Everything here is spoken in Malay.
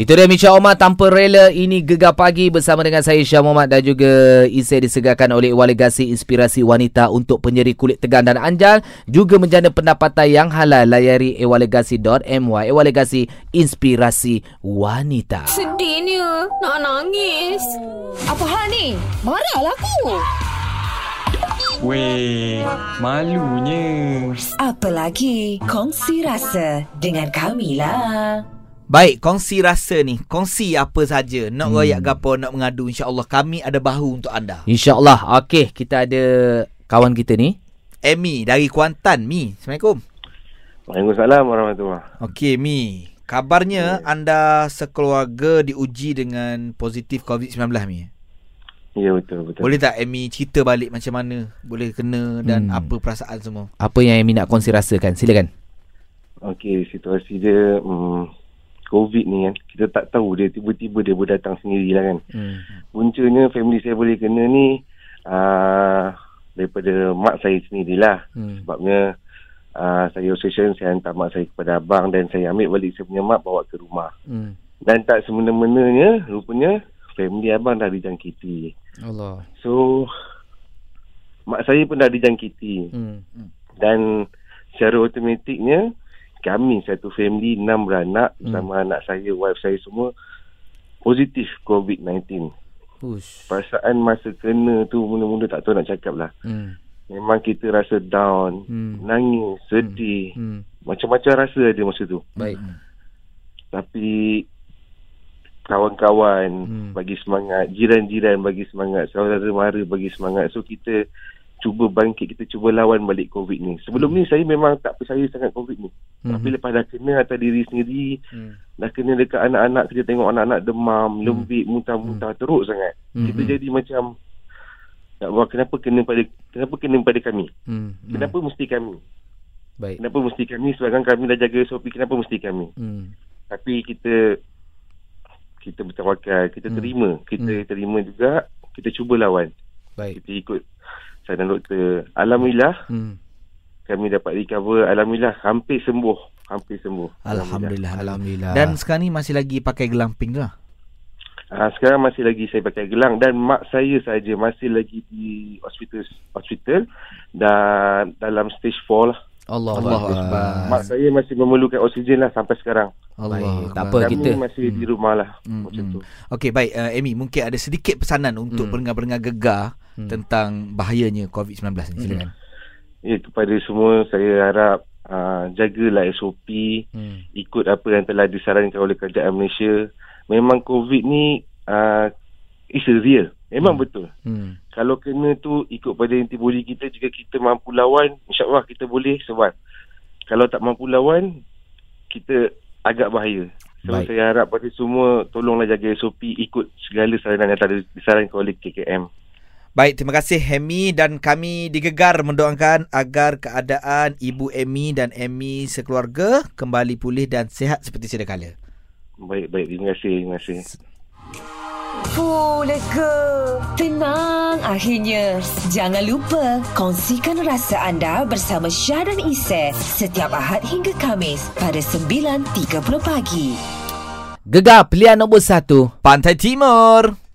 Itu dia Misha Omar tanpa rela ini gegar pagi bersama dengan saya Syah Muhammad dan juga Isai disegarkan oleh Walegasi Inspirasi Wanita untuk penyeri kulit tegang dan anjal juga menjana pendapatan yang halal layari ewalegasi.my Ewalegasi Inspirasi Wanita. Sedihnya nak nangis. Apa hal ni? Marahlah aku. Weh, malunya. Apa lagi? Kongsi rasa dengan kami lah. Baik, kongsi rasa ni. Kongsi apa saja. Nak hmm. royak gapo, nak mengadu. InsyaAllah kami ada bahu untuk anda. InsyaAllah. Okey, kita ada kawan kita ni. Amy dari Kuantan. Mi, Assalamualaikum. Waalaikumsalam warahmatullahi Okey, Mi. Kabarnya anda sekeluarga diuji dengan positif COVID-19, Mi. Ya, betul, betul. Boleh tak Amy cerita balik macam mana boleh kena dan Hmm. apa perasaan semua? Apa yang Amy nak kongsi rasakan? Silakan. Okey, situasi dia hmm, COVID ni kan. Kita tak tahu dia tiba-tiba dia boleh datang sendiri lah kan. Hmm. Puncanya family saya boleh kena ni uh, daripada mak saya sendirilah. Hmm. Sebabnya uh, saya obsession, saya hantar mak saya kepada abang dan saya ambil balik saya punya mak bawa ke rumah. Hmm. Dan tak semena-menanya, rupanya family abang dah dijangkiti. Allah. So, mak saya pun dah dijangkiti. Hmm. Dan secara automatiknya kami satu family enam beranak Hmm. bersama anak saya, wife saya semua positif COVID-19. Ush. Perasaan masa kena tu mula-mula tak tahu nak cakap lah. Hmm. Memang kita rasa down, Hmm. nangis, sedih. Hmm. Macam-macam rasa ada masa tu. Baik. Tapi kawan-kawan Hmm. bagi semangat, jiran-jiran bagi semangat, saudara mara bagi semangat. So kita cuba bangkit, kita cuba lawan balik COVID ni. Sebelum ni saya memang tak percaya sangat COVID ni. Hmm. Tapi lepas dah kena atas diri sendiri, Hmm. dah kena dekat anak-anak, kita tengok anak-anak demam, lembik, muntah-muntah, teruk sangat. Hmm. Kita jadi macam ya Allah, kenapa kena pada kenapa kena pada kami? Hmm. Kenapa mesti kami? Baik. Kenapa mesti kami sebagai kami dah jaga SOP, kenapa mesti kami? Hmm. Tapi kita kita bertawakal, kita Hmm. terima, kita terima juga, kita cuba lawan. Baik. Kita ikut saran doktor. Alhamdulillah Hmm. kami dapat recover. Alhamdulillah hampir sembuh, hampir sembuh. Alhamdulillah. Alhamdulillah. Dan sekarang ni masih lagi pakai gelang pink lah. Ah, sekarang masih lagi saya pakai gelang dan mak saya saja masih lagi di hospital hospital dan dalam stage 4 lah. Allah Allah Akbar. Mak saya masih memerlukan oksigen lah sampai sekarang. Allah. Baik, Tak apa Kami kita. masih di rumah lah Hmm, macam hmm. tu. Okey, baik uh, Amy, mungkin ada sedikit pesanan untuk Hmm. pendengar-pendengar gegar Hmm. tentang bahayanya COVID-19 ni. Silakan. Ya kepada semua saya harap uh, jagalah SOP, Hmm. ikut apa yang telah disarankan oleh kerajaan Malaysia. Memang COVID ni uh, is a real. Memang Hmm. betul. Hmm. Kalau kena tu ikut pada antibody kita jika kita mampu lawan, insyaAllah kita boleh survive. Kalau tak mampu lawan, kita agak bahaya. So Baik. saya harap pada semua tolonglah jaga SOP, ikut segala saranan yang telah disarankan oleh KKM. Baik, terima kasih Amy dan kami digegar mendoakan agar keadaan Ibu Amy dan Amy sekeluarga kembali pulih dan sihat seperti sedia kala. Baik, baik. Terima kasih. Terima kasih. Fuh, lega. Tenang akhirnya. Jangan lupa kongsikan rasa anda bersama Syah dan Isy setiap Ahad hingga Kamis pada 9.30 pagi. Gegar pilihan nombor satu. Pantai Timur.